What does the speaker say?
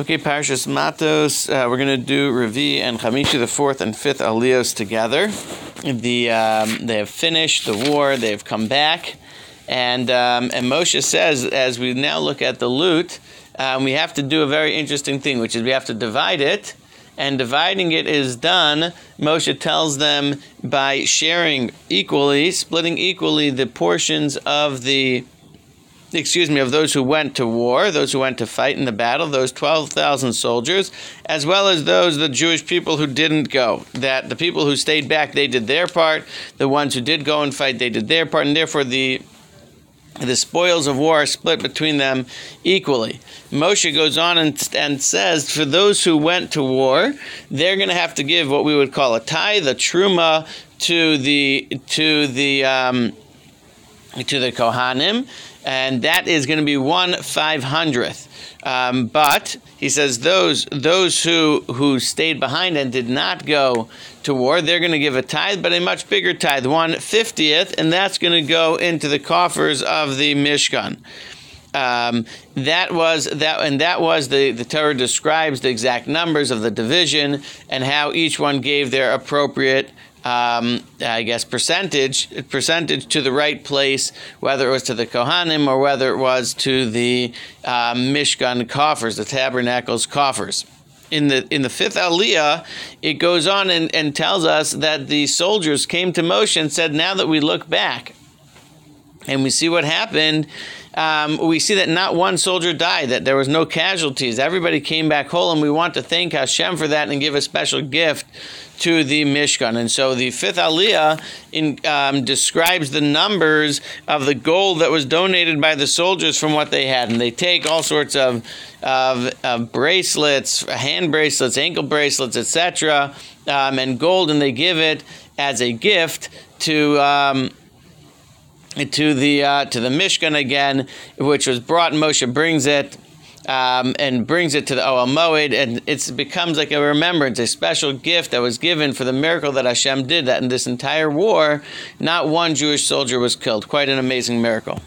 Okay, Parashas Matos. Uh, we're going to do Revi and Chamishi, the fourth and fifth Aliyos together. The um, they have finished the war. They have come back, and um, and Moshe says, as we now look at the loot, um, we have to do a very interesting thing, which is we have to divide it. And dividing it is done, Moshe tells them by sharing equally, splitting equally the portions of the excuse me, of those who went to war, those who went to fight in the battle, those 12,000 soldiers, as well as those, the Jewish people who didn't go. That the people who stayed back, they did their part. The ones who did go and fight, they did their part. And therefore, the the spoils of war are split between them equally. Moshe goes on and, and says, for those who went to war, they're going to have to give what we would call a tithe, a truma, to the to the um, to the Kohanim, and that is going to be one five hundredth. Um, but he says those those who who stayed behind and did not go to war, they're going to give a tithe, but a much bigger tithe, one fiftieth, and that's going to go into the coffers of the Mishkan. Um, that was that, and that was the the Torah describes the exact numbers of the division and how each one gave their appropriate um, I guess percentage percentage to the right place, whether it was to the Kohanim or whether it was to the uh, Mishkan coffers, the tabernacle's coffers. In the in the fifth Aliyah, it goes on and, and tells us that the soldiers came to Moshe and said, "Now that we look back, and we see what happened." Um, we see that not one soldier died, that there was no casualties. Everybody came back whole, and we want to thank Hashem for that and give a special gift to the Mishkan. And so the fifth Aliyah in, um, describes the numbers of the gold that was donated by the soldiers from what they had. And they take all sorts of, of, of bracelets, hand bracelets, ankle bracelets, etc., um, and gold, and they give it as a gift to. Um, to the uh, to the Mishkan again, which was brought. Moshe brings it um, and brings it to the Ohel Moed, and it becomes like a remembrance, a special gift that was given for the miracle that Hashem did. That in this entire war, not one Jewish soldier was killed. Quite an amazing miracle.